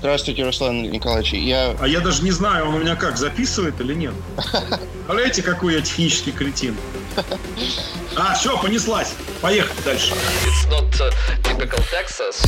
Здравствуйте, Руслан Николаевич. Я... А я даже не знаю, он у меня как, записывает или нет? Представляете, какой я технический кретин? А, все, понеслась. Поехали дальше. It's not uh, typical Texas.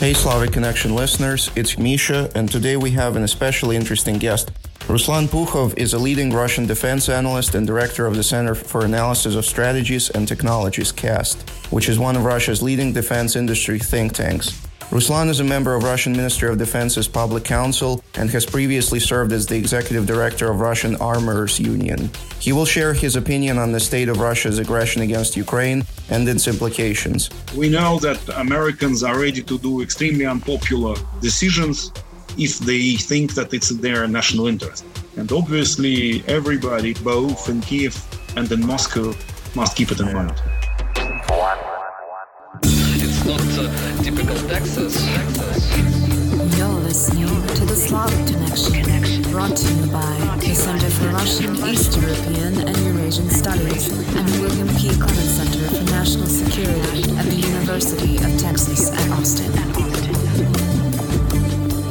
Hey Slavic Connection listeners, it's Misha, and today we have an especially interesting guest. Ruslan Pukhov is a leading Russian defense analyst and director of the Center for Analysis of Strategies and Technologies, CAST, which is one of Russia's leading defense industry think tanks. Ruslan is a member of Russian Ministry of Defense's Public Council and has previously served as the executive director of Russian Armorers Union. He will share his opinion on the state of Russia's aggression against Ukraine and its implications. We know that Americans are ready to do extremely unpopular decisions if they think that it's their national interest. And obviously, everybody, both in Kiev and in Moscow, must keep it in mind. Texas. You're listening to the Slavic Connection, brought to you by the Center for Russian, East European, and Eurasian Studies and the William P. Clements Center for National Security at the University of Texas at Austin.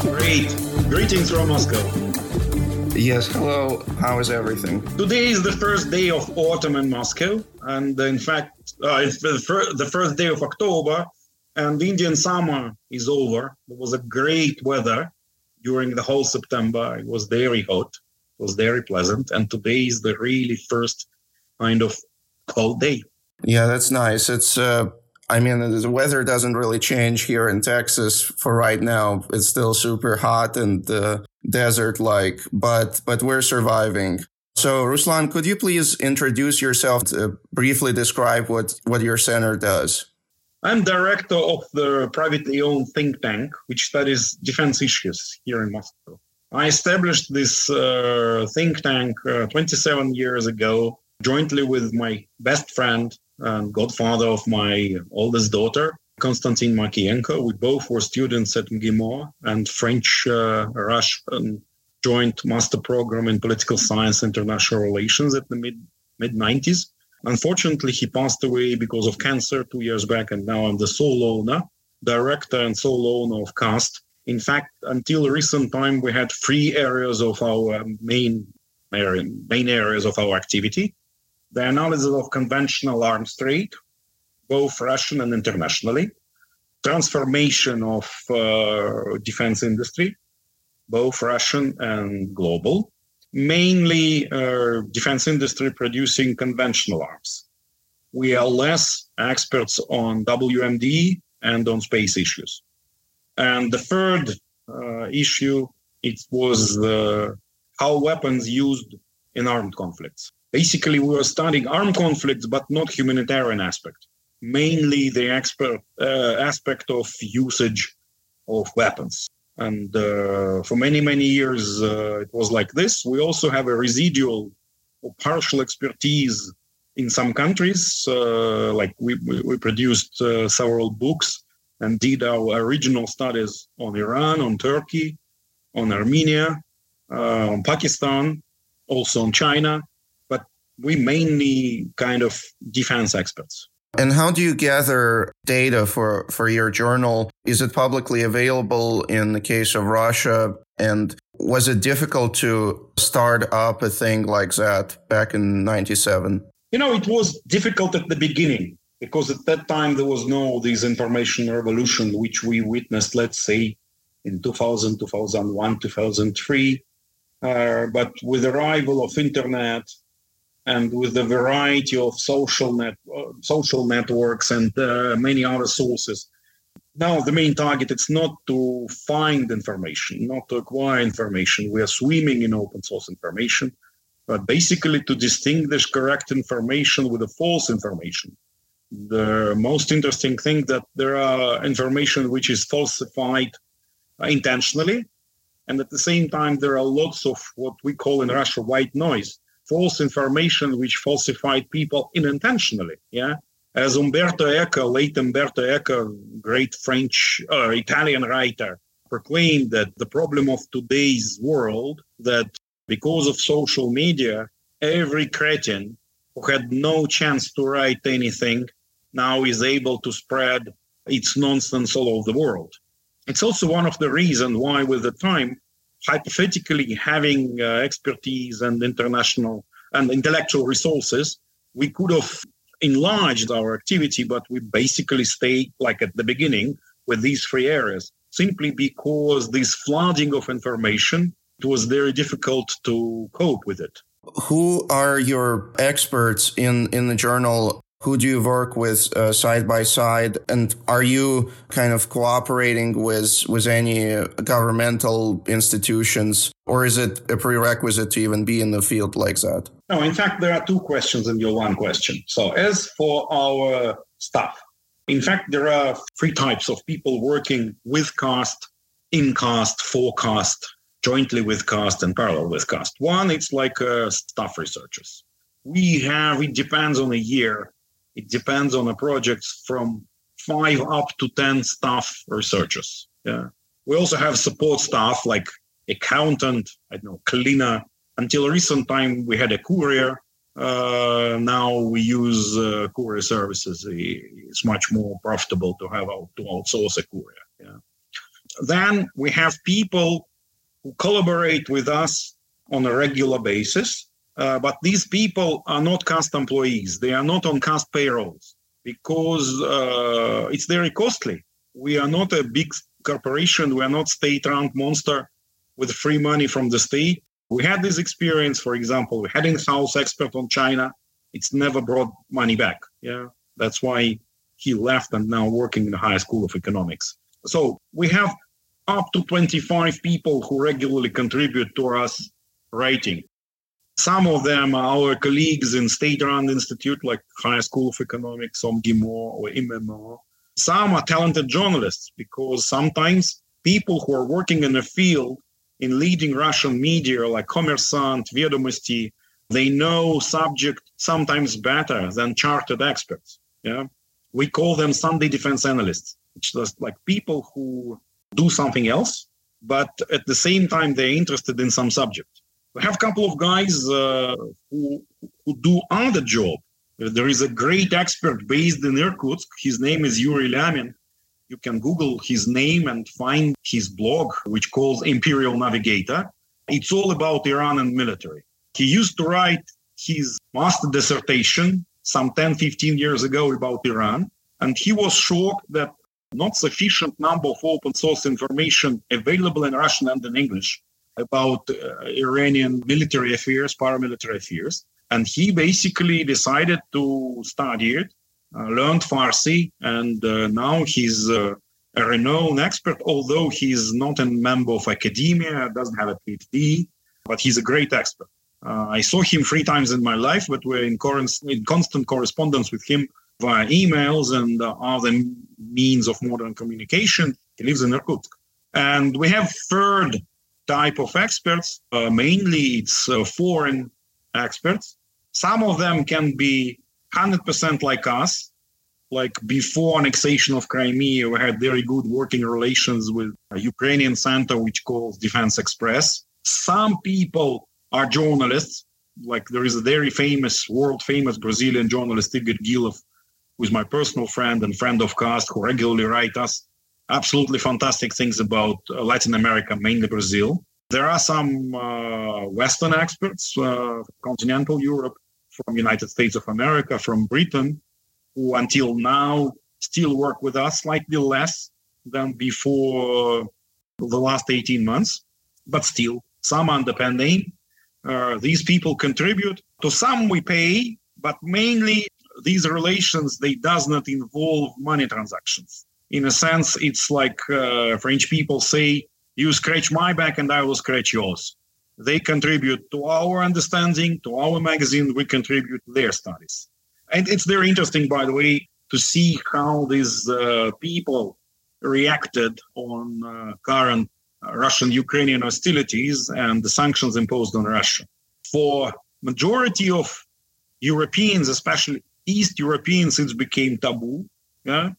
Great. Greetings from Moscow. Yes, hello. How is everything? Today is the first day of autumn in Moscow, and in fact, uh, it's the, fir- the first day of October, and Indian summer is over. It was a great weather during the whole September. It was very hot, it was very pleasant, and today is the really first kind of cold day. Yeah, that's nice. It's uh, I mean, the weather doesn't really change here in Texas for right now. It's still super hot and uh, desert like, but, but we're surviving. So, Ruslan, could you please introduce yourself briefly describe what, what your center does? I'm director of the privately owned think tank, which studies defense issues here in Moscow. I established this uh, think tank uh, 27 years ago, jointly with my best friend, and godfather of my oldest daughter, Konstantin Makienko. We both were students at MGIMO and French uh, Russian joint master program in political science international relations at the mid mid 90s. Unfortunately, he passed away because of cancer two years back, and now I'm the sole owner, director, and sole owner of CAST. In fact, until recent time, we had three areas of our main area, main areas of our activity. The analysis of conventional arms trade, both Russian and internationally, transformation of uh, defense industry, both Russian and global, mainly uh, defense industry producing conventional arms. We are less experts on WMD and on space issues. And the third uh, issue, it was how weapons used in armed conflicts. Basically, we were studying armed conflicts, but not humanitarian aspect. Mainly the expert, uh, aspect of usage of weapons. And uh, for many, many years, uh, it was like this. We also have a residual or partial expertise in some countries. Uh, like we, we produced uh, several books and did our original studies on Iran, on Turkey, on Armenia, uh, on Pakistan, also on China but we mainly kind of defense experts. And how do you gather data for, for your journal? Is it publicly available in the case of Russia? And was it difficult to start up a thing like that back in 97? You know, it was difficult at the beginning because at that time there was no this information revolution which we witnessed, let's say, in 2000, 2001, 2003. Uh, but with the arrival of internet, and with the variety of social net social networks and uh, many other sources. Now the main target is not to find information, not to acquire information. We are swimming in open source information, but basically to distinguish correct information with the false information. The most interesting thing that there are information which is falsified intentionally, and at the same time there are lots of what we call in Russia white noise false information which falsified people unintentionally. Yeah. As Umberto Eco, late Umberto Eco, great French, uh, Italian writer, proclaimed that the problem of today's world that because of social media, every cretin who had no chance to write anything now is able to spread its nonsense all over the world. It's also one of the reasons why, with the time, hypothetically having uh, expertise and international and intellectual resources, we could have enlarged our activity, but we basically stayed like at the beginning with these three areas, simply because this flooding of information, it was very difficult to cope with it. Who are your experts in, in the journal who do you work with uh, side by side? And are you kind of cooperating with with any governmental institutions? Or is it a prerequisite to even be in the field like that? No in fact there are two questions in your one question. So as for our staff in fact there are three types of people working with cast in cast for cast jointly with cast and parallel with cast. One it's like uh, staff researchers. We have it depends on the year it depends on the projects from five up to 10 staff researchers. Yeah. We also have support staff like accountant, I don't know, cleaner. Until recent time, we had a courier. Uh, now we use uh, courier services. It's much more profitable to have out, to outsource a courier. Yeah. Then we have people who collaborate with us on a regular basis uh, but these people are not cast employees. They are not on cast payrolls because uh, it's very costly. We are not a big corporation. We are not state-run monster with free money from the state. We had this experience, for example, we had in-house expert on China. It's never brought money back. Yeah, that's why he left and now working in the higher school of economics. So we have up to 25 people who regularly contribute to us writing. Some of them are our colleagues in state-run institute like High School of Economics, OMGIMO or IMEMO. Some are talented journalists because sometimes people who are working in the field in leading Russian media like Kommersant, Vedomosti, they know subject sometimes better than chartered experts. Yeah, we call them Sunday defense analysts, which is like people who do something else, but at the same time they're interested in some subject. Have a couple of guys uh, who, who do other job. There is a great expert based in Irkutsk. His name is Yuri Lyamin. You can Google his name and find his blog, which calls Imperial Navigator. It's all about Iran and military. He used to write his master dissertation some 10, 15 years ago about Iran. And he was shocked that not sufficient number of open source information available in Russian and in English about uh, Iranian military affairs, paramilitary affairs. And he basically decided to study it, uh, learned Farsi, and uh, now he's a renowned expert, although he's not a member of academia, doesn't have a PhD, but he's a great expert. Uh, I saw him three times in my life, but we're in, cor- in constant correspondence with him via emails and uh, other means of modern communication. He lives in Irkutsk. And we have third type of experts. Uh, mainly, it's uh, foreign experts. Some of them can be 100% like us. Like before annexation of Crimea, we had very good working relations with a Ukrainian center, which calls Defense Express. Some people are journalists. Like there is a very famous, world famous Brazilian journalist, Igor Gilov, who is my personal friend and friend of cast, who regularly write us absolutely fantastic things about uh, Latin America, mainly Brazil. There are some uh, Western experts, uh, continental Europe, from United States of America, from Britain, who until now still work with us slightly less than before the last 18 months, but still some under. Uh, these people contribute. To some we pay, but mainly these relations they does not involve money transactions in a sense, it's like uh, French people say, you scratch my back and I will scratch yours. They contribute to our understanding, to our magazine, we contribute to their studies. And it's very interesting, by the way, to see how these uh, people reacted on uh, current uh, Russian-Ukrainian hostilities and the sanctions imposed on Russia. For majority of Europeans, especially East Europeans, it became taboo. Yeah?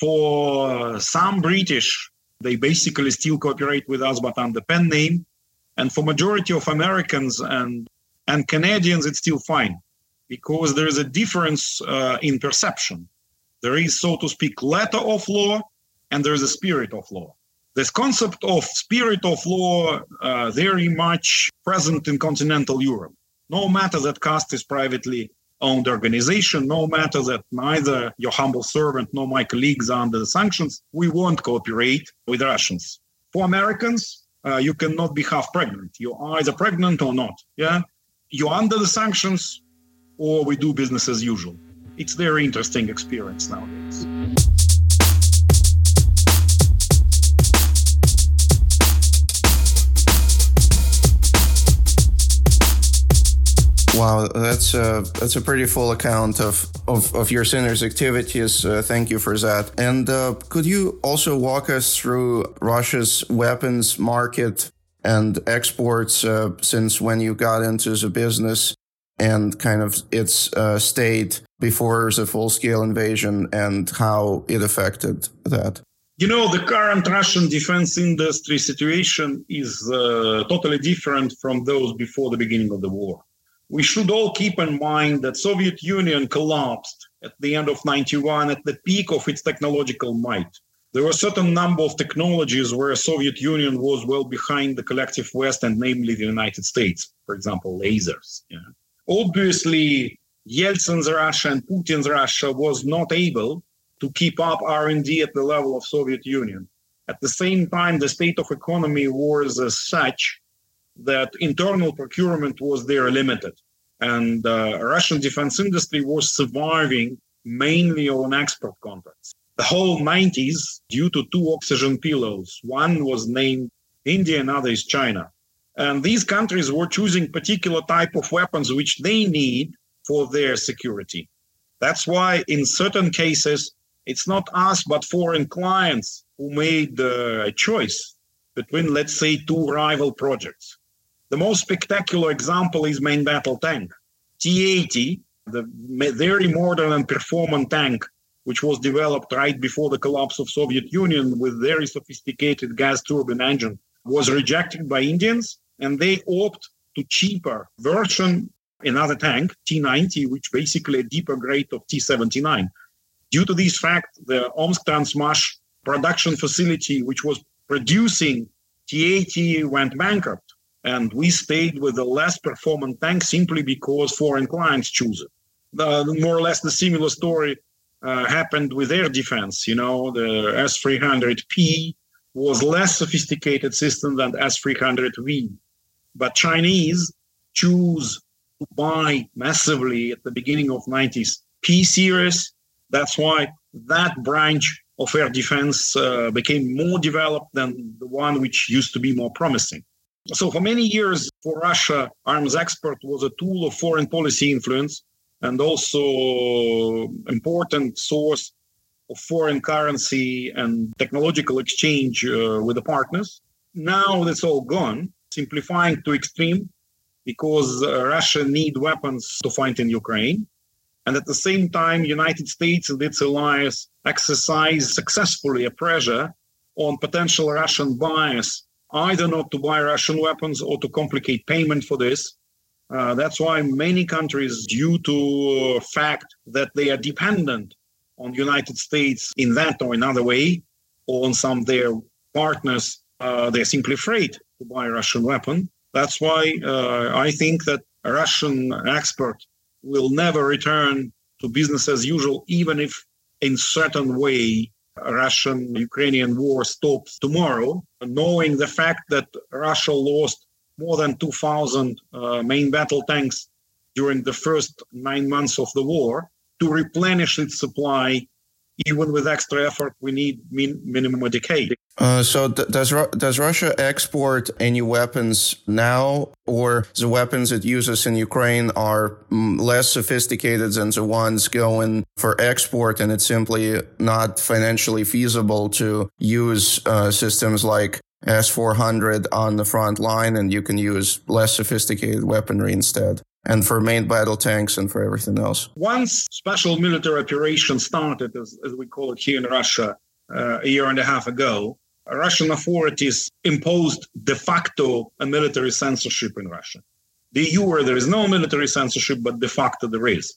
For some British, they basically still cooperate with us, but under pen name. And for majority of Americans and and Canadians, it's still fine because there is a difference uh, in perception. There is, so to speak, letter of law, and there is a spirit of law. This concept of spirit of law uh, very much present in continental Europe. No matter that CAST is privately owned organization, no matter that neither your humble servant nor my colleagues are under the sanctions, we won't cooperate with Russians. For Americans, uh, you cannot be half pregnant. You're either pregnant or not. Yeah, you're under the sanctions, or we do business as usual. It's very interesting experience nowadays. Wow, that's a that's a pretty full account of of, of your center's activities. Uh, thank you for that. And uh, could you also walk us through Russia's weapons market and exports uh, since when you got into the business and kind of its uh, state before the full scale invasion and how it affected that? You know, the current Russian defense industry situation is uh, totally different from those before the beginning of the war we should all keep in mind that Soviet Union collapsed at the end of 91 at the peak of its technological might. There were a certain number of technologies where Soviet Union was well behind the collective West and namely the United States, for example, lasers. Yeah. Obviously, Yeltsin's Russia and Putin's Russia was not able to keep up R&D at the level of Soviet Union. At the same time, the state of economy was as such that internal procurement was there limited. And uh, Russian defense industry was surviving mainly on export contracts. The whole 90s, due to two oxygen pillows, one was named India, another is China. And these countries were choosing particular type of weapons which they need for their security. That's why in certain cases, it's not us, but foreign clients who made uh, a choice between, let's say, two rival projects. The most spectacular example is main battle tank. T-80, the very modern and performant tank, which was developed right before the collapse of Soviet Union with very sophisticated gas turbine engine, was rejected by Indians, and they opt to cheaper version, another tank, T-90, which basically a deeper grade of T-79. Due to this fact, the Omsk Transmash production facility, which was producing T-80, went bankrupt and we stayed with the less performant tank simply because foreign clients choose it. The, more or less the similar story uh, happened with air defense. You know, the S-300P was less sophisticated system than S-300V, but Chinese choose to buy massively at the beginning of 90s P series. That's why that branch of air defense uh, became more developed than the one which used to be more promising. So, for many years, for Russia, arms export was a tool of foreign policy influence and also important source of foreign currency and technological exchange uh, with the partners. Now that's all gone, simplifying to extreme because uh, Russia need weapons to fight in Ukraine. And at the same time, United States and its allies exercise successfully a pressure on potential Russian buyers either not to buy Russian weapons or to complicate payment for this. Uh, that's why many countries, due to fact that they are dependent on the United States in that or another way, or on some of their partners, uh, they're simply afraid to buy Russian weapon. That's why uh, I think that a Russian expert will never return to business as usual, even if in certain way Russian Ukrainian war stops tomorrow, knowing the fact that Russia lost more than 2,000 uh, main battle tanks during the first nine months of the war, to replenish its supply even with extra effort, we need min- minimum a decade. Uh, so th- does Ru- does Russia export any weapons now, or the weapons it uses in Ukraine are mm, less sophisticated than the ones going for export, and it's simply not financially feasible to use uh, systems like S four hundred on the front line, and you can use less sophisticated weaponry instead? and for main battle tanks and for everything else. Once special military operation started, as, as we call it here in Russia, uh, a year and a half ago, Russian authorities imposed de facto a military censorship in Russia. The EU, where there is no military censorship, but de facto there is.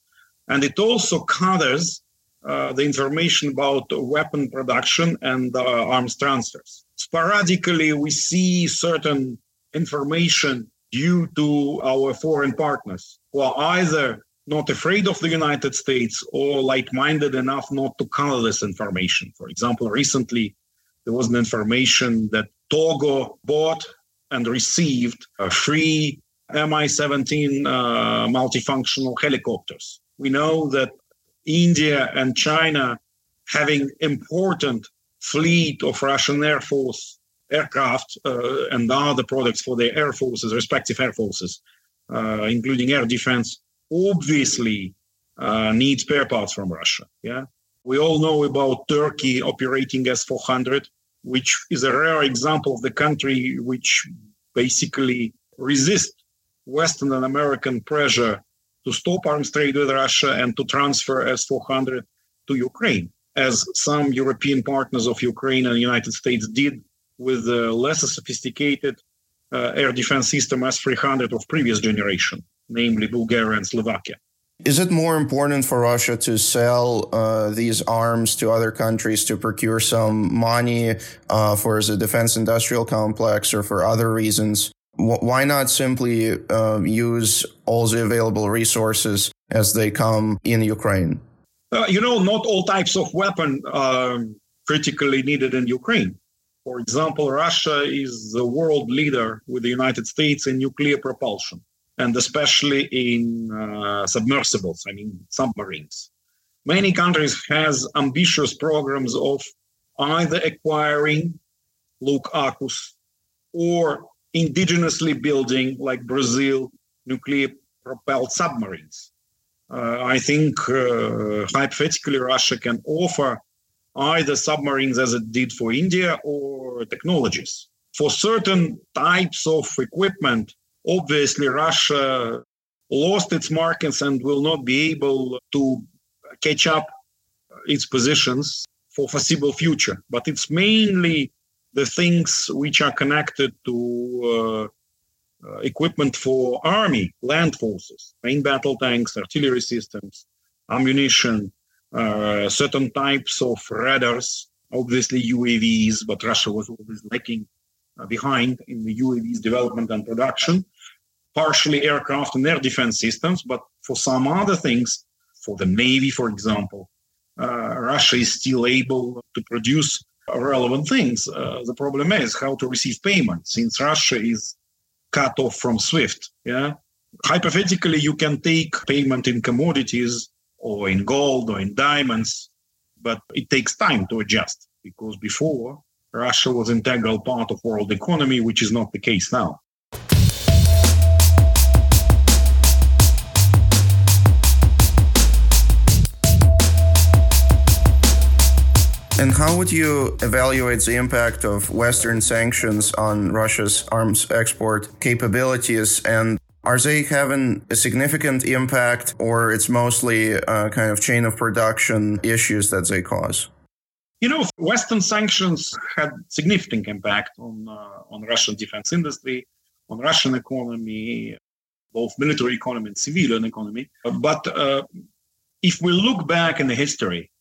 And it also covers uh, the information about weapon production and uh, arms transfers. sporadically we see certain information due to our foreign partners who are either not afraid of the United States or like minded enough not to color this information. For example, recently there was an information that Togo bought and received a free Mi 17 uh, multifunctional helicopters. We know that India and China having important fleet of Russian Air Force aircraft uh, and other products for their air forces, respective air forces, uh, including air defense, obviously uh, need spare parts from Russia. Yeah, we all know about Turkey operating S-400, which is a rare example of the country which basically resists Western and American pressure to stop arms trade with Russia and to transfer S-400 to Ukraine, as some European partners of Ukraine and the United States did with the less sophisticated uh, air defense system S-300 of previous generation namely Bulgaria and Slovakia. Is it more important for Russia to sell uh, these arms to other countries to procure some money uh, for the defense industrial complex or for other reasons? Why not simply uh, use all the available resources as they come in Ukraine? Uh, you know, not all types of weapon are critically needed in Ukraine. For example, Russia is the world leader with the United States in nuclear propulsion and especially in uh, submersibles, I mean submarines. Many countries has ambitious programs of either acquiring look AUKUS or indigenously building, like Brazil, nuclear propelled submarines. Uh, I think uh, hypothetically Russia can offer either submarines as it did for India or technologies. For certain types of equipment, obviously Russia lost its markets and will not be able to catch up its positions for foreseeable future. But it's mainly the things which are connected to uh, uh, equipment for army, land forces, main battle tanks, artillery systems, ammunition, uh, certain types of radars, obviously UAVs, but Russia was always lacking uh, behind in the UAVs development and production partially aircraft and air defense systems, but for some other things, for the Navy, for example, uh, Russia is still able to produce relevant things. Uh, the problem is how to receive payment since Russia is cut off from SWIFT. Yeah. Hypothetically, you can take payment in commodities or in gold or in diamonds, but it takes time to adjust because before Russia was integral part of world economy, which is not the case now. And how would you evaluate the impact of Western sanctions on Russia's arms export capabilities? And are they having a significant impact, or it's mostly a kind of chain of production issues that they cause? You know, Western sanctions had significant impact on uh, on Russian defense industry, on Russian economy, both military economy and civilian economy. But uh, if we look back in the history,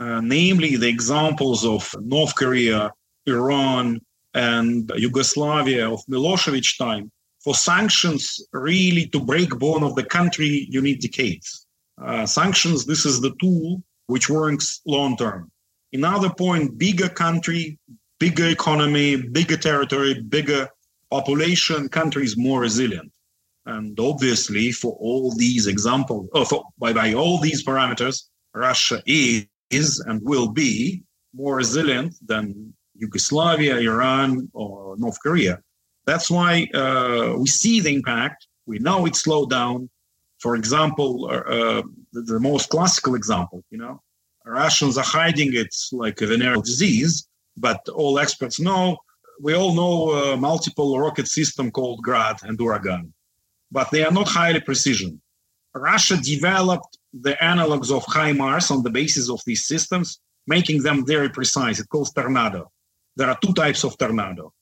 uh, namely the examples of North Korea, Iran, and Yugoslavia of Milosevic time, for sanctions really to break bone of the country, you need decades. Uh, sanctions, this is the tool which works long term. Another point, bigger country, bigger economy, bigger territory, bigger population, country is more resilient. And obviously, for all these examples, uh, for, by, by all these parameters, Russia is is and will be more resilient than Yugoslavia, Iran, or North Korea. That's why uh, we see the impact. We know it slowed down. For example, uh, uh, the, the, most classical example, you know, Russians are hiding it like a venereal disease, but all experts know, we all know a multiple rocket system called Grad and Uragan, but they are not highly precision. Russia developed the analogs of HIMARS on the basis of these systems, making them very precise. It calls Tornado. There are two types of Tornado.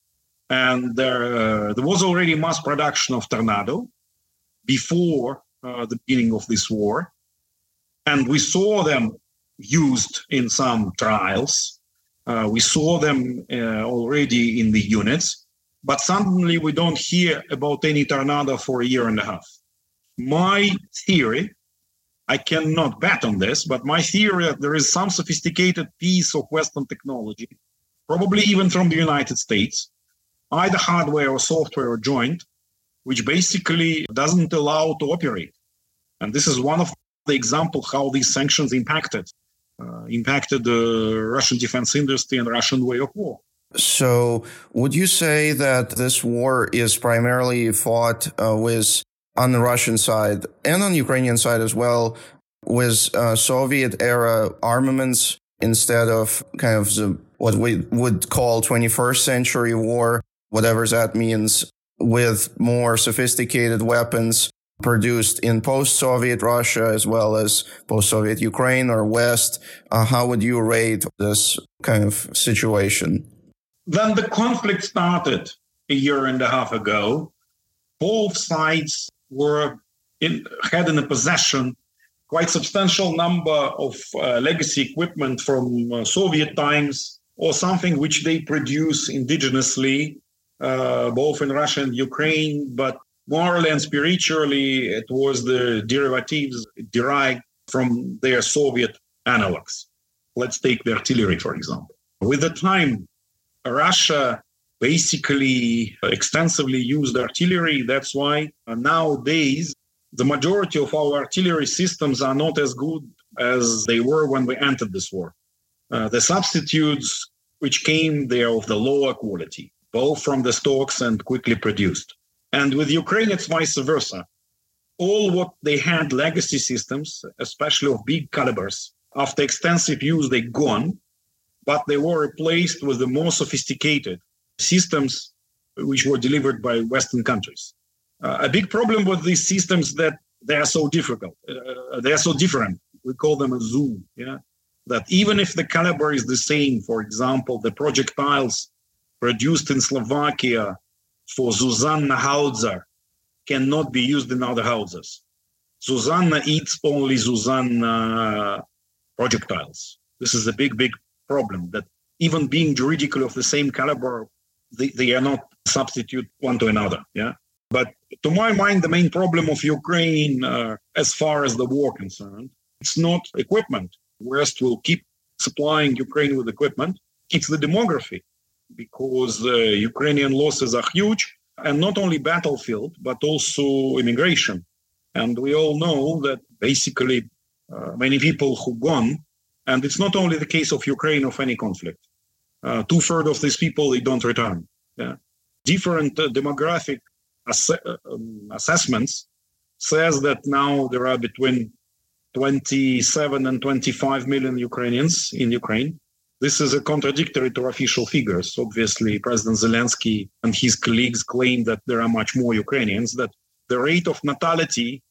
And there, uh, there was already mass production of Tornado before uh, the beginning of this war. And we saw them used in some trials. Uh, we saw them uh, already in the units, but suddenly we don't hear about any tornado for a year and a half. My theory, I cannot bet on this, but my theory that there is some sophisticated piece of Western technology, probably even from the United States, either hardware or software or joint, which basically doesn't allow to operate. And this is one of the examples how these sanctions impacted uh, impacted the Russian defense industry and Russian way of war. So, would you say that this war is primarily fought uh, with on the Russian side and on the Ukrainian side as well, with uh, Soviet era armaments instead of kind of the, what we would call 21st century war, whatever that means, with more sophisticated weapons produced in post-Soviet Russia as well as post-Soviet Ukraine or West. Uh, how would you rate this kind of situation? When the conflict started a year and a half ago, both sides were in, had in possession quite substantial number of uh, legacy equipment from uh, Soviet times or something which they produce indigenously, uh, both in Russia and Ukraine, but morally and spiritually, it was the derivatives derived from their Soviet analogs. Let's take the artillery, for example. With the time, Russia basically extensively used artillery. That's why nowadays the majority of our artillery systems are not as good as they were when we entered this war. Uh, the substitutes which came, they are of the lower quality, both from the stocks and quickly produced. And with Ukraine, it's vice versa. All what they had legacy systems, especially of big calibers, after extensive use, they gone, but they were replaced with the more sophisticated systems which were delivered by Western countries. Uh, a big problem with these systems that they are so difficult. Uh, they are so different. We call them a zoo. Yeah, that even if the caliber is the same, for example, the projectiles produced in Slovakia for Zuzana Howitzer cannot be used in other howitzers. Zuzana eats only Zuzana projectiles. This is a big, big problem that even being juridically of the same caliber, they, they are not substitute one to another. Yeah. But to my mind, the main problem of Ukraine, uh, as far as the war concerned, it's not equipment. West will keep supplying Ukraine with equipment. It's the demography because uh, Ukrainian losses are huge, and not only battlefield but also immigration. And we all know that basically uh, many people who gone, and it's not only the case of Ukraine of any conflict. Uh, two thirds of these people they don't return. Yeah. Different uh, demographic ass- um, assessments says that now there are between 27 and 25 million Ukrainians in Ukraine this is a contradictory to official figures. Obviously, President Zelensky and his colleagues claim that there are much more Ukrainians, that the rate of natality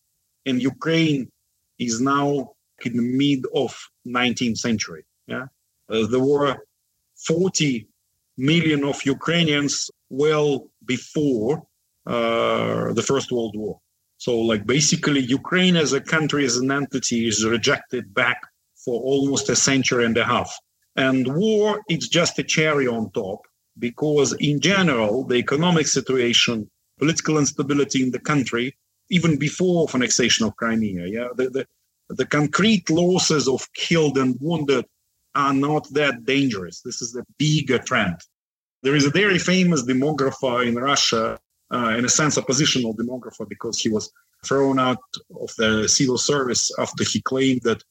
in Ukraine is now in the mid of 19th century. Yeah, uh, there were 40 million of Ukrainians well before uh, the First World War. So, like basically, Ukraine as a country, as an entity, is rejected back for almost a century and a half. And war is just a cherry on top because, in general, the economic situation, political instability in the country, even before annexation of Crimea, yeah, the, the, the concrete losses of killed and wounded are not that dangerous. This is a bigger trend. There is a very famous demographer in Russia, uh, in a sense, a positional demographer, because he was thrown out of the civil service after he claimed that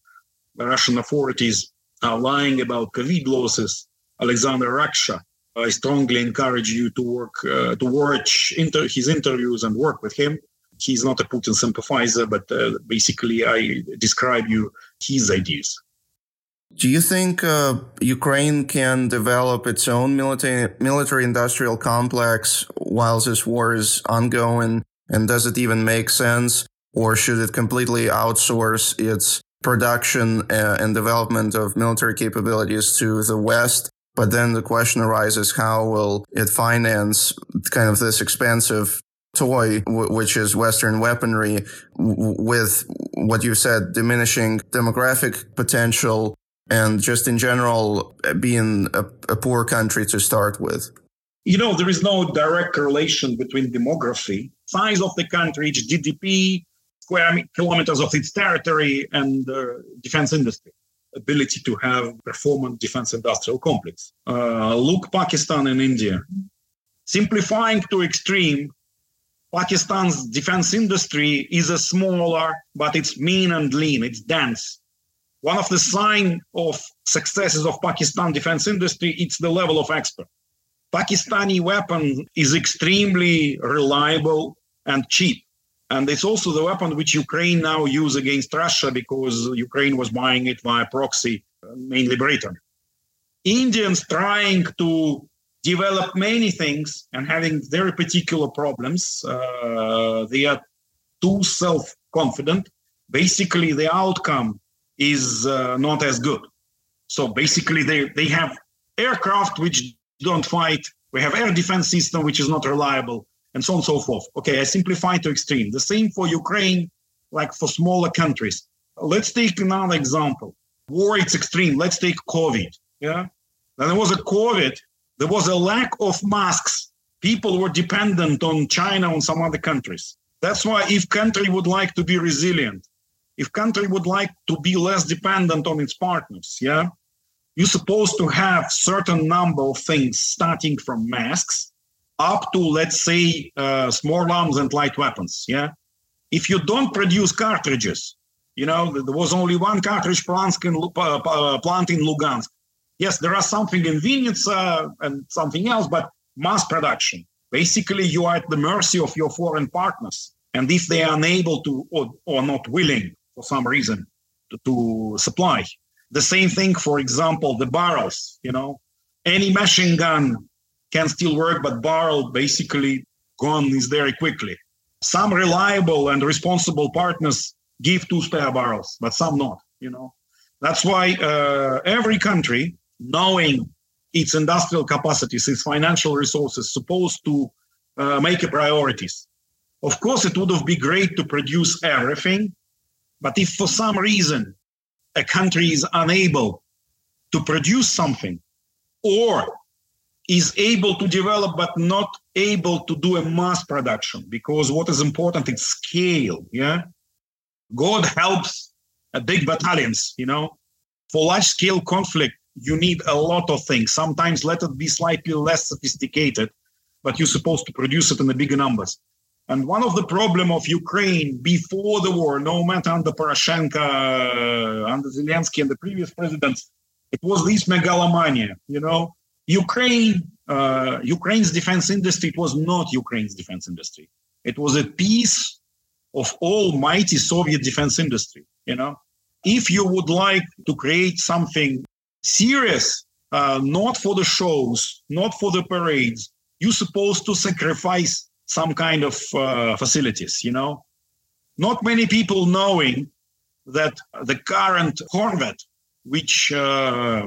the Russian authorities are lying about COVID losses, Alexander Raksha. I strongly encourage you to work uh, to watch inter- his interviews and work with him. He's not a Putin sympathizer, but uh, basically, I describe you his ideas. Do you think uh, Ukraine can develop its own military military industrial complex while this war is ongoing? And does it even make sense, or should it completely outsource its production uh, and development of military capabilities to the West. But then the question arises, how will it finance kind of this expensive toy, which is Western weaponry with what you said, diminishing demographic potential and just in general being a, a poor country to start with? You know, there is no direct correlation between demography, size of the country, its GDP, square kilometers of its territory, and uh, defense industry ability to have performant defense industrial complex. Uh, look Pakistan and India. Simplifying to extreme, Pakistan's defense industry is a smaller, but it's mean and lean, it's dense. One of the sign of successes of Pakistan defense industry, it's the level of expert. Pakistani weapon is extremely reliable and cheap. And it's also the weapon which Ukraine now use against Russia because Ukraine was buying it via proxy, mainly Britain. Indians trying to develop many things and having very particular problems. Uh, they are too self-confident. Basically, the outcome is uh, not as good. So basically, they they have aircraft which don't fight. We have air defense system which is not reliable and so on and so forth. Okay, I simplify to extreme. The same for Ukraine, like for smaller countries. Let's take another example. War, it's extreme. Let's take COVID. Yeah. Then there was a COVID. There was a lack of masks. People were dependent on China on some other countries. That's why if country would like to be resilient, if country would like to be less dependent on its partners, yeah, you're supposed to have certain number of things starting from masks up to let's say uh, small arms and light weapons yeah. If you don't produce cartridges you know there was only one cartridge plant in, uh, uh, lugansk. Yes there are something in vinnytsia and something else but mass production. Basically you are at the mercy of your foreign partners and if they are unable to or, or not willing for some reason to, supply the same thing for example the barrels you know any machine gun can still work, but barrel basically gone is very quickly. Some reliable and responsible partners give two spare barrels, but some not. You know, that's why uh, every country, knowing its industrial capacities, its financial resources, supposed to uh, make a priorities. Of course, it would have been great to produce everything, but if for some reason a country is unable to produce something, or is able to develop but not able to do a mass production because what is important is scale yeah? God helps a big battalions you know? For large scale conflict you need a lot of things. Sometimes let it be slightly less sophisticated but you're supposed to produce it in the bigger numbers and one of the problem of ukraine before the war no matter under poroshenko under zelensky and the previous presidents it was this megalomania you know Ukraine, uh, Ukraine's defense industry, it was not Ukraine's defense industry. It was a piece of almighty Soviet defense industry. You know, if you would like to create something serious, uh, not for the shows, not for the parades, you're supposed to sacrifice some kind of uh, facilities. You know, not many people knowing that the current Corvette, which uh,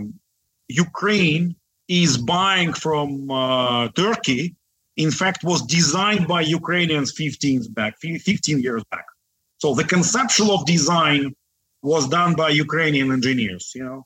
Ukraine is buying from uh, Turkey, in fact, was designed by Ukrainians 15 back, 15 years back. So the conceptual of design was done by Ukrainian engineers, you know.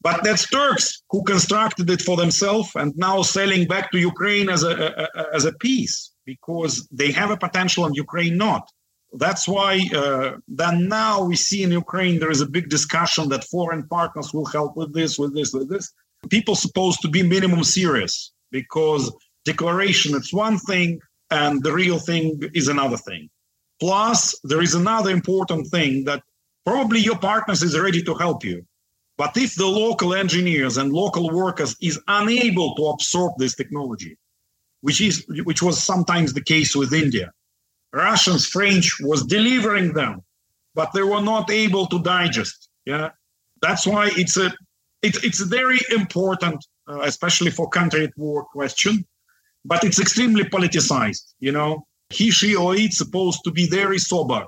But that's Turks who constructed it for themselves and now selling back to Ukraine as a, a, as a piece because they have a potential and Ukraine not. That's why uh, then now we see in Ukraine there is a big discussion that foreign partners will help with this, with this, with this. People supposed to be minimum serious because declaration it's one thing and the real thing is another thing. Plus there is another important thing that probably your partners is ready to help you. But if the local engineers and local workers is unable to absorb this technology which is which was sometimes the case with india russians french was delivering them but they were not able to digest yeah that's why it's a it, it's very important, uh, especially for country at war question, but it's extremely politicized. You know, he, she, or it's supposed to be very sober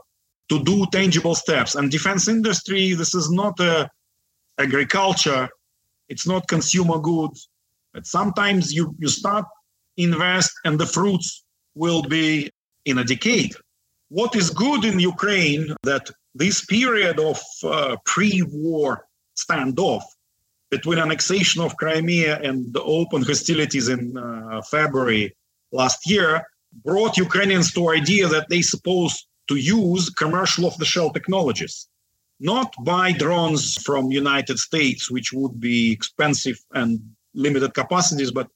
to do tangible steps. And defense industry, this is not a agriculture, it's not consumer goods. But sometimes you you start invest and the fruits will be in a decade. What is good in Ukraine that this period of uh, pre-war standoff between annexation of Crimea and the open hostilities in uh, February last year brought Ukrainians to idea that they supposed to use commercial off-the-shelf technologies, not buy drones from United States, which would be expensive and limited capacities, but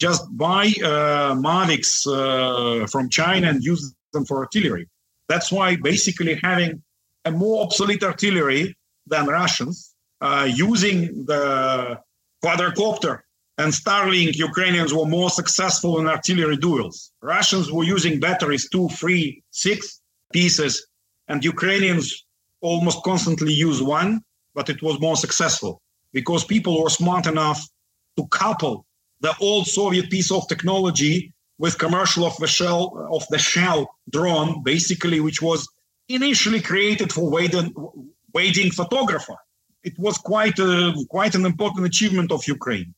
just buy uh, Mavics uh, from China and use them for artillery. That's why basically having a more obsolete artillery than Russians, uh, using the quadricopter and Starlink, Ukrainians were more successful in artillery duels. Russians were using batteries, two, three, six pieces, and Ukrainians almost constantly use one, but it was more successful because people were smart enough to couple the old Soviet piece of technology with commercial of the shell of the shell drone, basically, which was initially created for wedding photographer. It was quite a, quite an important achievement of Ukraine.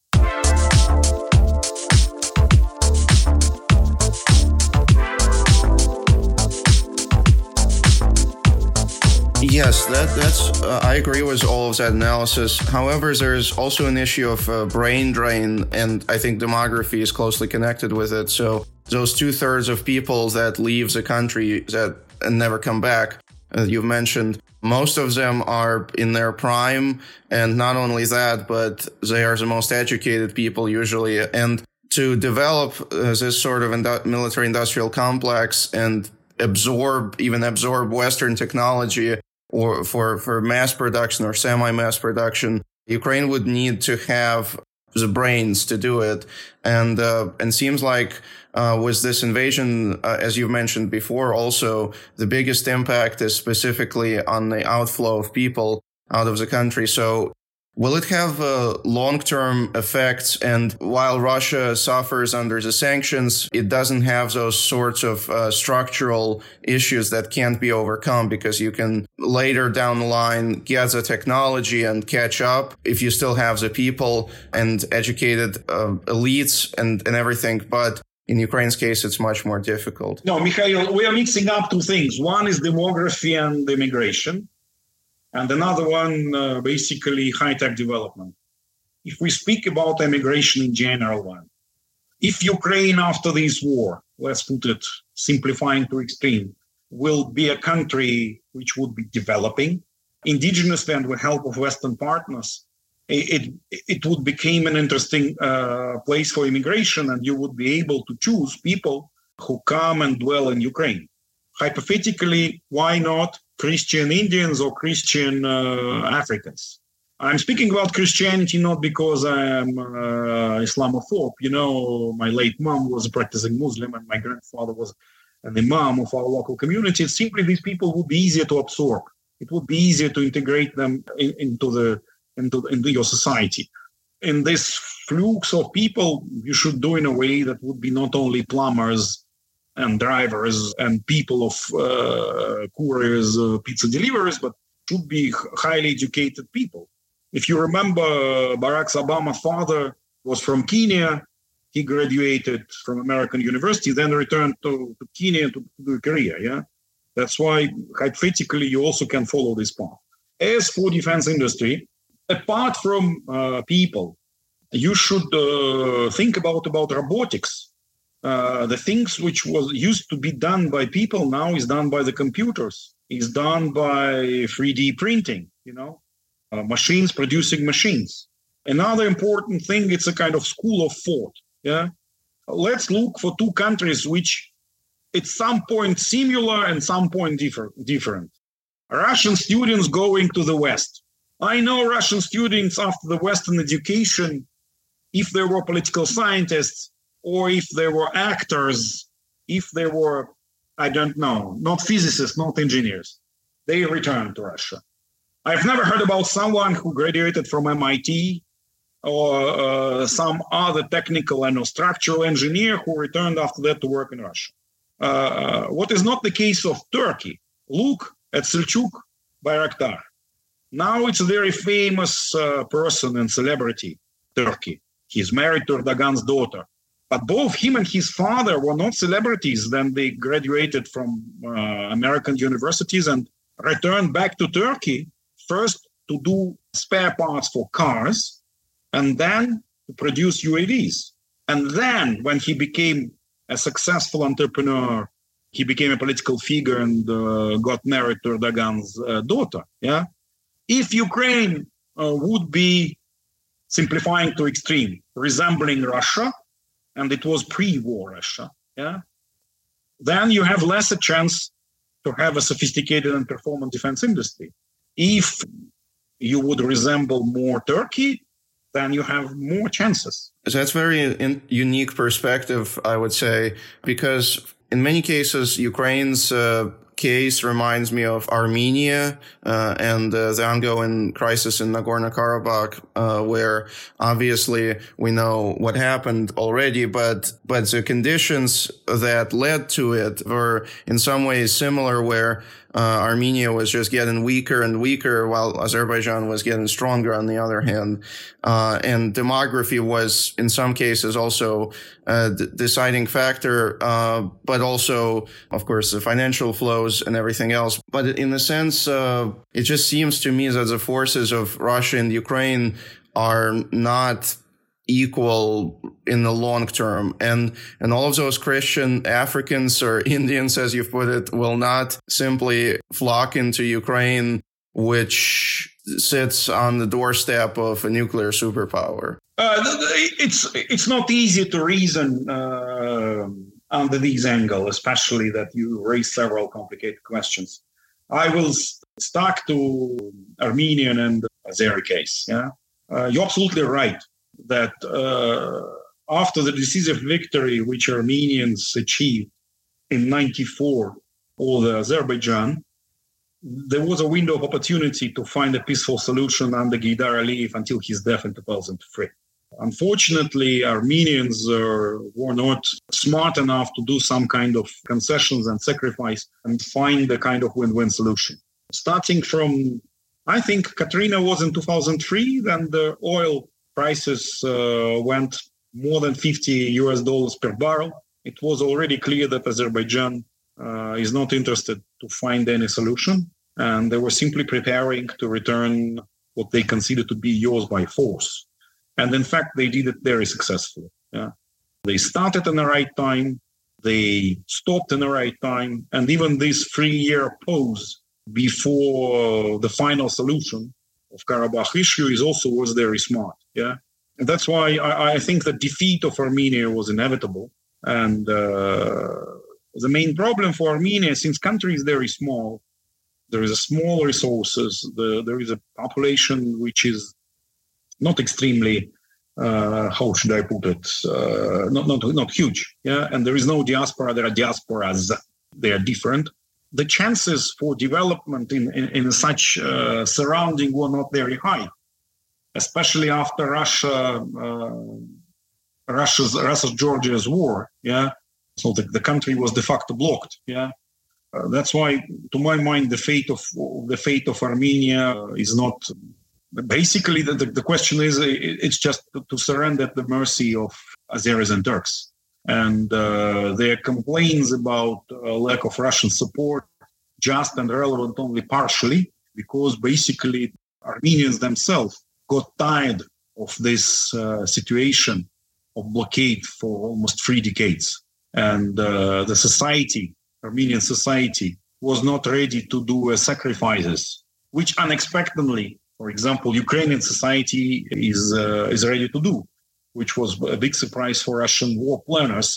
Yes, that that's uh, I agree with all of that analysis. However, there's also an issue of uh, brain drain, and I think demography is closely connected with it. So those two thirds of people that leave the country that and never come back, uh, you've mentioned, most of them are in their prime, and not only that, but they are the most educated people usually, and to develop uh, this sort of indu- military industrial complex and absorb even absorb western technology or for, for mass production or semi mass production, Ukraine would need to have the brains to do it. And, uh, and seems like, uh, with this invasion, uh, as you mentioned before, also the biggest impact is specifically on the outflow of people out of the country. So Will it have uh, long term effects? And while Russia suffers under the sanctions, it doesn't have those sorts of uh, structural issues that can't be overcome because you can later down the line get the technology and catch up if you still have the people and educated uh, elites and, and everything. But in Ukraine's case, it's much more difficult. No, Mikhail, we are mixing up two things. One is demography and immigration and another one uh, basically high-tech development. If we speak about immigration in general one, if Ukraine after this war, let's put it simplifying to extreme, will be a country which would be developing indigenously and with help of Western partners, it, it would become an interesting uh, place for immigration and you would be able to choose people who come and dwell in Ukraine. Hypothetically, why not Christian Indians or Christian uh, Africans. I'm speaking about Christianity not because I'm uh, Islamophobe. You know, my late mom was a practicing Muslim and my grandfather was an imam of our local community. It's simply these people would be easier to absorb. It would be easier to integrate them in, into the into, into your society. In this flux of people, you should do in a way that would be not only plumbers and drivers and people of uh, couriers, uh, pizza deliverers, but should be highly educated people. If you remember, Barack Obama's father was from Kenya. He graduated from American University, then returned to, to Kenya to, do a career. Yeah, that's why hypothetically you also can follow this path. As for defense industry, apart from uh, people, you should uh, think about about robotics uh, the things which was used to be done by people now is done by the computers. Is done by 3d printing you know uh, machines producing machines. Another important thing it's a kind of school of thought yeah? Let's look for two countries which at some point similar and some point differ, different. Russian students going to the west. I know russian students after the western education if they were political scientists or if they were actors, if they were, I don't know, not physicists, not engineers, they returned to Russia. I've never heard about someone who graduated from MIT or uh, some other technical and structural engineer who returned after that to work in Russia. Uh, what is not the case of Turkey. Look at Selçuk Bayraktar. Now it's a very famous uh, person and celebrity, Turkey. He's married to Erdogan's daughter. But both him and his father were not celebrities. Then they graduated from uh, American universities and returned back to Turkey, first to do spare parts for cars and then to produce UAVs. And then when he became a successful entrepreneur, he became a political figure and uh, got married to Erdogan's uh, daughter. Yeah. If Ukraine uh, would be simplifying to extreme, resembling Russia, and it was pre-war Russia, yeah, then you have less a chance to have a sophisticated and performant defense industry. If you would resemble more Turkey, then you have more chances. That's very in, unique perspective, I would say, because in many cases, Ukraine's uh, case reminds me of Armenia uh, and uh, the ongoing crisis in Nagorno Karabakh, uh, where obviously we know what happened already, but but the conditions that led to it were in some ways similar, where uh, Armenia was just getting weaker and weaker, while Azerbaijan was getting stronger. On the other hand, uh, and demography was in some cases also a d- deciding factor, uh, but also, of course, the financial flows and everything else. But in a sense, uh, it just seems to me that the forces of Russia and Ukraine are not equal in the long term. And and all of those christian africans or indians as you've put it will not simply flock into ukraine which sits on the doorstep of a nuclear superpower. Uh, it's it's not easy to reason uh, under these angle especially that you raise several complicated questions. I will stuck to armenian and azeri case yeah? Uh, you're absolutely right that uh, after the decisive victory which Armenians achieved in 94 over Azerbaijan, there was a window of opportunity to find a peaceful solution under Heydar Aliyev until his death in 2003. Unfortunately, Armenians uh, were not smart enough to do some kind of concessions and sacrifice and find a kind of win win solution. Starting from, I think Katrina was in 2003, then the oil prices uh, went more than 50 US dollars per barrel. It was already clear that Azerbaijan uh, is not interested to find any solution, and they were simply preparing to return what they consider to be yours by force. And in fact, they did it very successfully. Yeah. They started in the right time, they stopped in the right time, and even this three-year pause before the final solution of Karabakh issue is also was very smart. Yeah, and that's why I, I think the defeat of Armenia was inevitable. And uh, the main problem for Armenia, since country is very small, there is a small resources. The, there is a population which is not extremely uh, how should I put it? Uh, not not not huge. Yeah, and there is no diaspora. There are diasporas. They are different the chances for development in, in, in such uh, surrounding were not very high, especially after Russia, uh, Russia's, Russia's Georgia's war. Yeah, so the, the country was de facto blocked. Yeah, uh, that's why, to my mind, the fate of the fate of Armenia is not. Basically, the, the, the question is it's just to surrender at the mercy of Azeris and Turks and uh, their complaints about uh, lack of Russian support just and relevant only partially because basically Armenians themselves got tired of this uh, situation of blockade for almost three decades, and uh, the society, Armenian society, was not ready to do uh, sacrifices, which unexpectedly, for example, Ukrainian society is uh, is ready to do which was a big surprise for Russian war planners,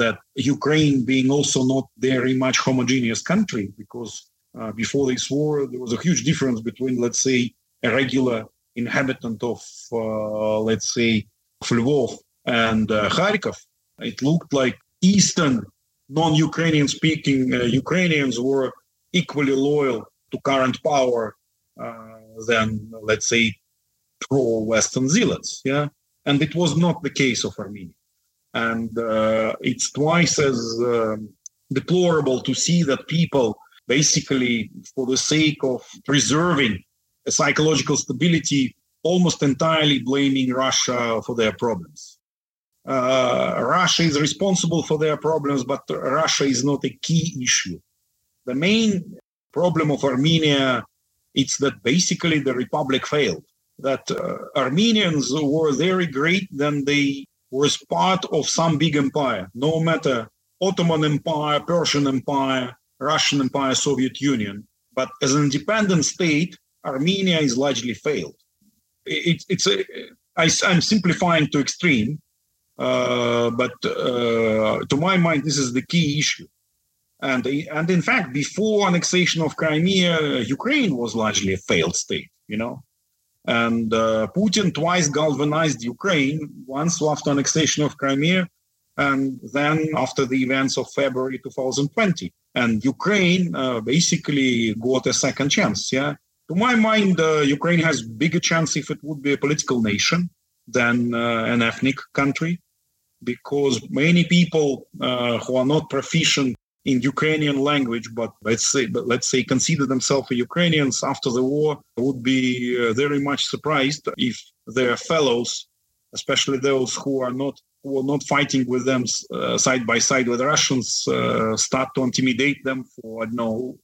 that Ukraine being also not very much homogeneous country, because uh, before this war there was a huge difference between, let's say, a regular inhabitant of, uh, let's say, Lvov and uh, Kharkov. It looked like Eastern non-Ukrainian speaking uh, Ukrainians were equally loyal to current power uh, than, let's say, pro-Western zealots. Yeah, and it was not the case of Armenia. And uh, it's twice as um, deplorable to see that people, basically, for the sake of preserving a psychological stability, almost entirely blaming Russia for their problems. Uh, Russia is responsible for their problems, but Russia is not a key issue. The main problem of Armenia It's that basically the republic failed. That uh, Armenians were very great, then they was part of some big empire, no matter Ottoman Empire, Persian Empire, Russian Empire, Soviet Union. But as an independent state, Armenia is largely failed. It, it's a, I, I'm simplifying to extreme, uh, but uh, to my mind, this is the key issue. And, and in fact, before annexation of Crimea, Ukraine was largely a failed state, you know. And uh, Putin twice galvanized Ukraine, once after annexation of Crimea, and then after the events of February 2020. And Ukraine uh, basically got a second chance. Yeah. To my mind, uh, Ukraine has bigger chance if it would be a political nation than uh, an ethnic country, because many people uh, who are not proficient in Ukrainian language, but let's say, but let's say, consider themselves Ukrainians after the war, would be uh, very much surprised if their fellows, especially those who are not who are not fighting with them uh, side by side with Russians, uh, start to intimidate them for know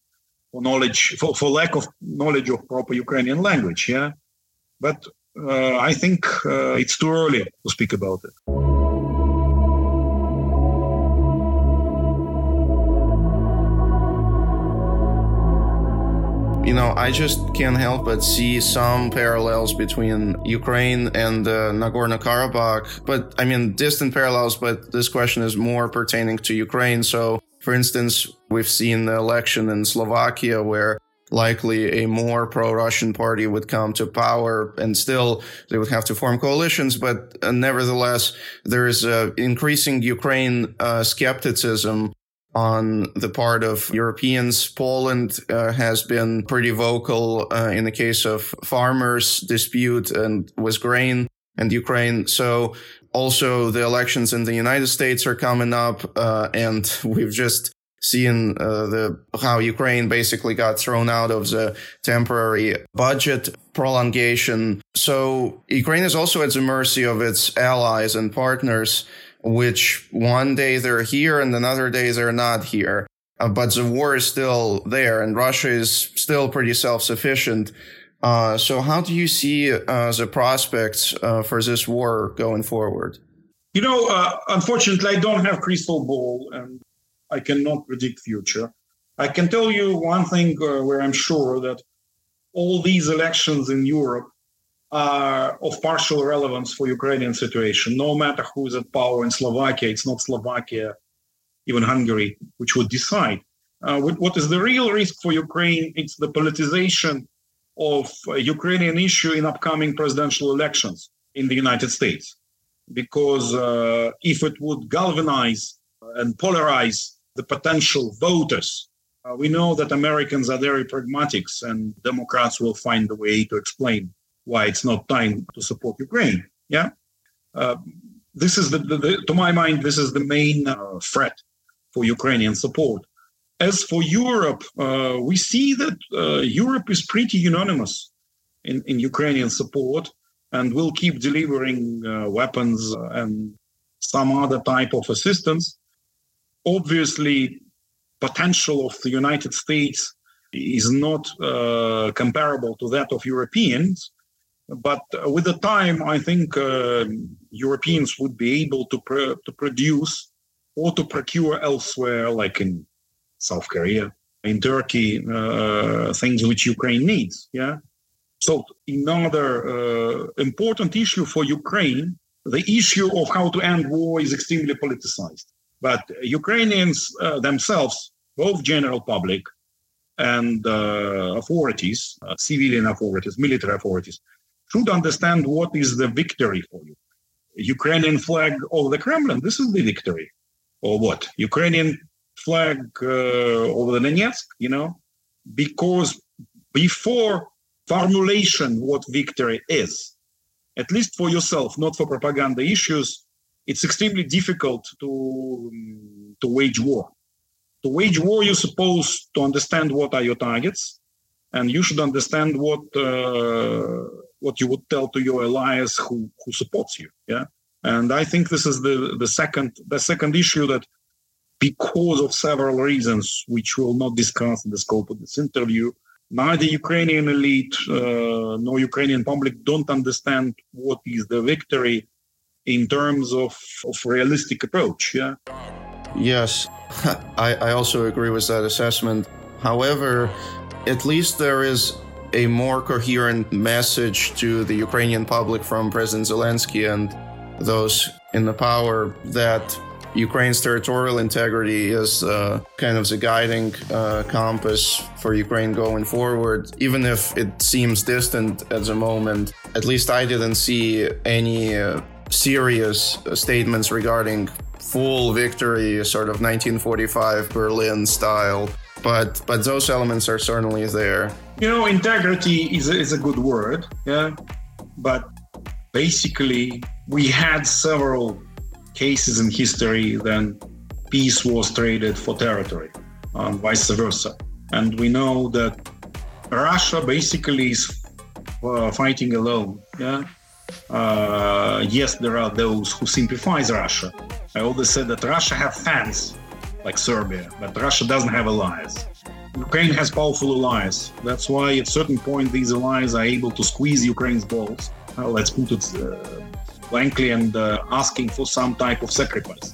for knowledge for, for lack of knowledge of proper Ukrainian language. Yeah, but uh, I think uh, it's too early to speak about it. You know, I just can't help but see some parallels between Ukraine and uh, Nagorno Karabakh. But I mean, distant parallels, but this question is more pertaining to Ukraine. So, for instance, we've seen the election in Slovakia where likely a more pro-Russian party would come to power and still they would have to form coalitions. But uh, nevertheless, there is uh, increasing Ukraine uh, skepticism on the part of Europeans. Poland uh, has been pretty vocal uh, in the case of farmers dispute and with grain and Ukraine. So also the elections in the United States are coming up, uh, and we've just seen uh, the how Ukraine basically got thrown out of the temporary budget prolongation. So Ukraine is also at the mercy of its allies and partners which one day they're here and another day they're not here. Uh, but the war is still there and Russia is still pretty self-sufficient. Uh, so how do you see uh, the prospects uh, for this war going forward? You know, uh, unfortunately, I don't have crystal ball and I cannot predict future. I can tell you one thing uh, where I'm sure that all these elections in Europe are of partial relevance for Ukrainian situation. No matter who is at power in Slovakia, it's not Slovakia, even Hungary, which would decide. Uh, what is the real risk for Ukraine? It's the politicization of Ukrainian issue in upcoming presidential elections in the United States. Because uh, if it would galvanize and polarize the potential voters, uh, we know that Americans are very pragmatics, and Democrats will find a way to explain why it's not time to support Ukraine. Yeah, uh, this is the, the, the, to my mind this is the main uh, threat for Ukrainian support. As for Europe, uh, we see that uh, Europe is pretty unanimous in, in Ukrainian support and will keep delivering uh, weapons and some other type of assistance. Obviously, potential of the United States is not uh, comparable to that of Europeans, but uh, with the time, I think uh, Europeans would be able to pr- to produce or to procure elsewhere, like in South Korea, in Turkey, uh, things which Ukraine needs. Yeah. So another uh, important issue for Ukraine, the issue of how to end war is extremely politicized. But Ukrainians uh, themselves, both general public and uh, authorities, civilian authorities, military authorities, should understand what is the victory for you. Ukrainian flag over the Kremlin, this is the victory. Or what? Ukrainian flag uh, over the Donetsk, you know? Because before formulation what victory is, at least for yourself, not for propaganda issues, it's extremely difficult to, to wage war. To wage war, you're supposed to understand what are your targets, and you should understand what uh, what you would tell to your allies who who supports you. Yeah, and I think this is the the second the second issue that because of several reasons which we'll not discuss in the scope of this interview neither Ukrainian elite uh, nor Ukrainian public don't understand what is the victory in terms of, of realistic approach. Yeah. Yes, I, I also agree with that assessment. However, at least there is a more coherent message to the Ukrainian public from President Zelensky and those in the power that Ukraine's territorial integrity is uh, kind of the guiding uh, compass for Ukraine going forward. Even if it seems distant at the moment, at least I didn't see any uh, serious statements regarding full victory, sort of 1945 Berlin style. But but those elements are certainly there. You know, integrity is a, is a good word, yeah. But basically, we had several cases in history then peace was traded for territory, and vice versa. And we know that Russia basically is uh, fighting alone. Yeah. Uh, yes, there are those who sympathize Russia. I always said that Russia have fans like Serbia, but Russia doesn't have allies. Ukraine has powerful allies. That's why at certain point these allies are able to squeeze Ukraine's balls. Uh, let's put it uh, blankly and uh, asking for some type of sacrifice.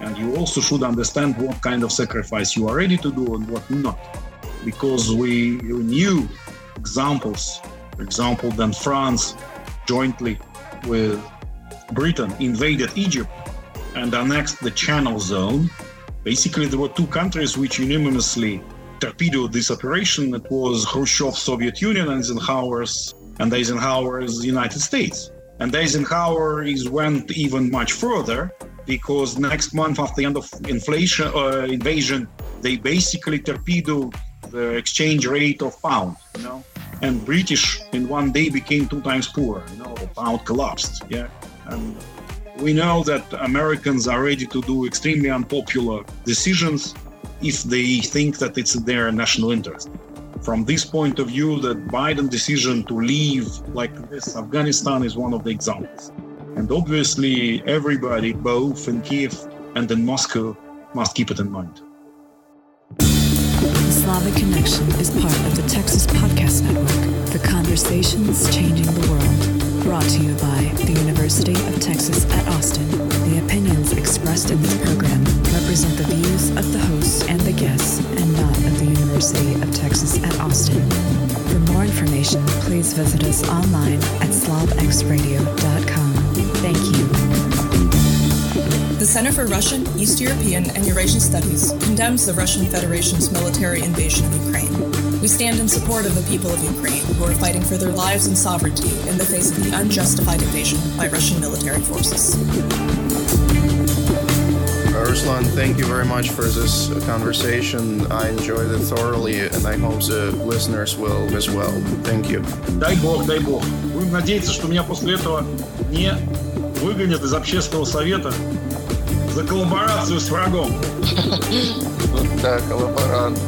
And you also should understand what kind of sacrifice you are ready to do and what not. Because we knew examples, for example, then France jointly with Britain invaded Egypt and annexed the Channel Zone. Basically, there were two countries which unanimously torpedoed this operation. It was Khrushchev's Soviet Union and Eisenhower's and Eisenhower's United States. And Eisenhower is went even much further because next month after the end of inflation uh, invasion, they basically torpedoed the exchange rate of pound, you know, and British in one day became two times poorer, you know, the pound collapsed, yeah, and we know that Americans are ready to do extremely unpopular decisions if they think that it's their national interest from this point of view, the Biden decision to leave like this Afghanistan is one of the examples. And obviously, everybody, both in Kiev and in Moscow, must keep it in mind. The Slavic Connection is part of the Texas Podcast Network, the conversations changing the world. Brought to you by the University of Texas at Austin. The opinions expressed in this program represent the views of the hosts and the guests and not of the University of Texas at Austin. For more information, please visit us online at slavxradio.com. Thank you. The Center for Russian, East European, and Eurasian Studies condemns the Russian Federation's military invasion of Ukraine. We stand in support of the people of Ukraine who are fighting for their lives and sovereignty in the face of the unjustified invasion by Russian military forces. Ruslan, thank you very much for this conversation. I enjoyed it thoroughly, and I hope the listeners will as well. Thank you. Дай бог, дай бог. Будем надеяться, что меня после этого не выгонят из общественного совета за коллаборацию с врагом. Да, коллаборант.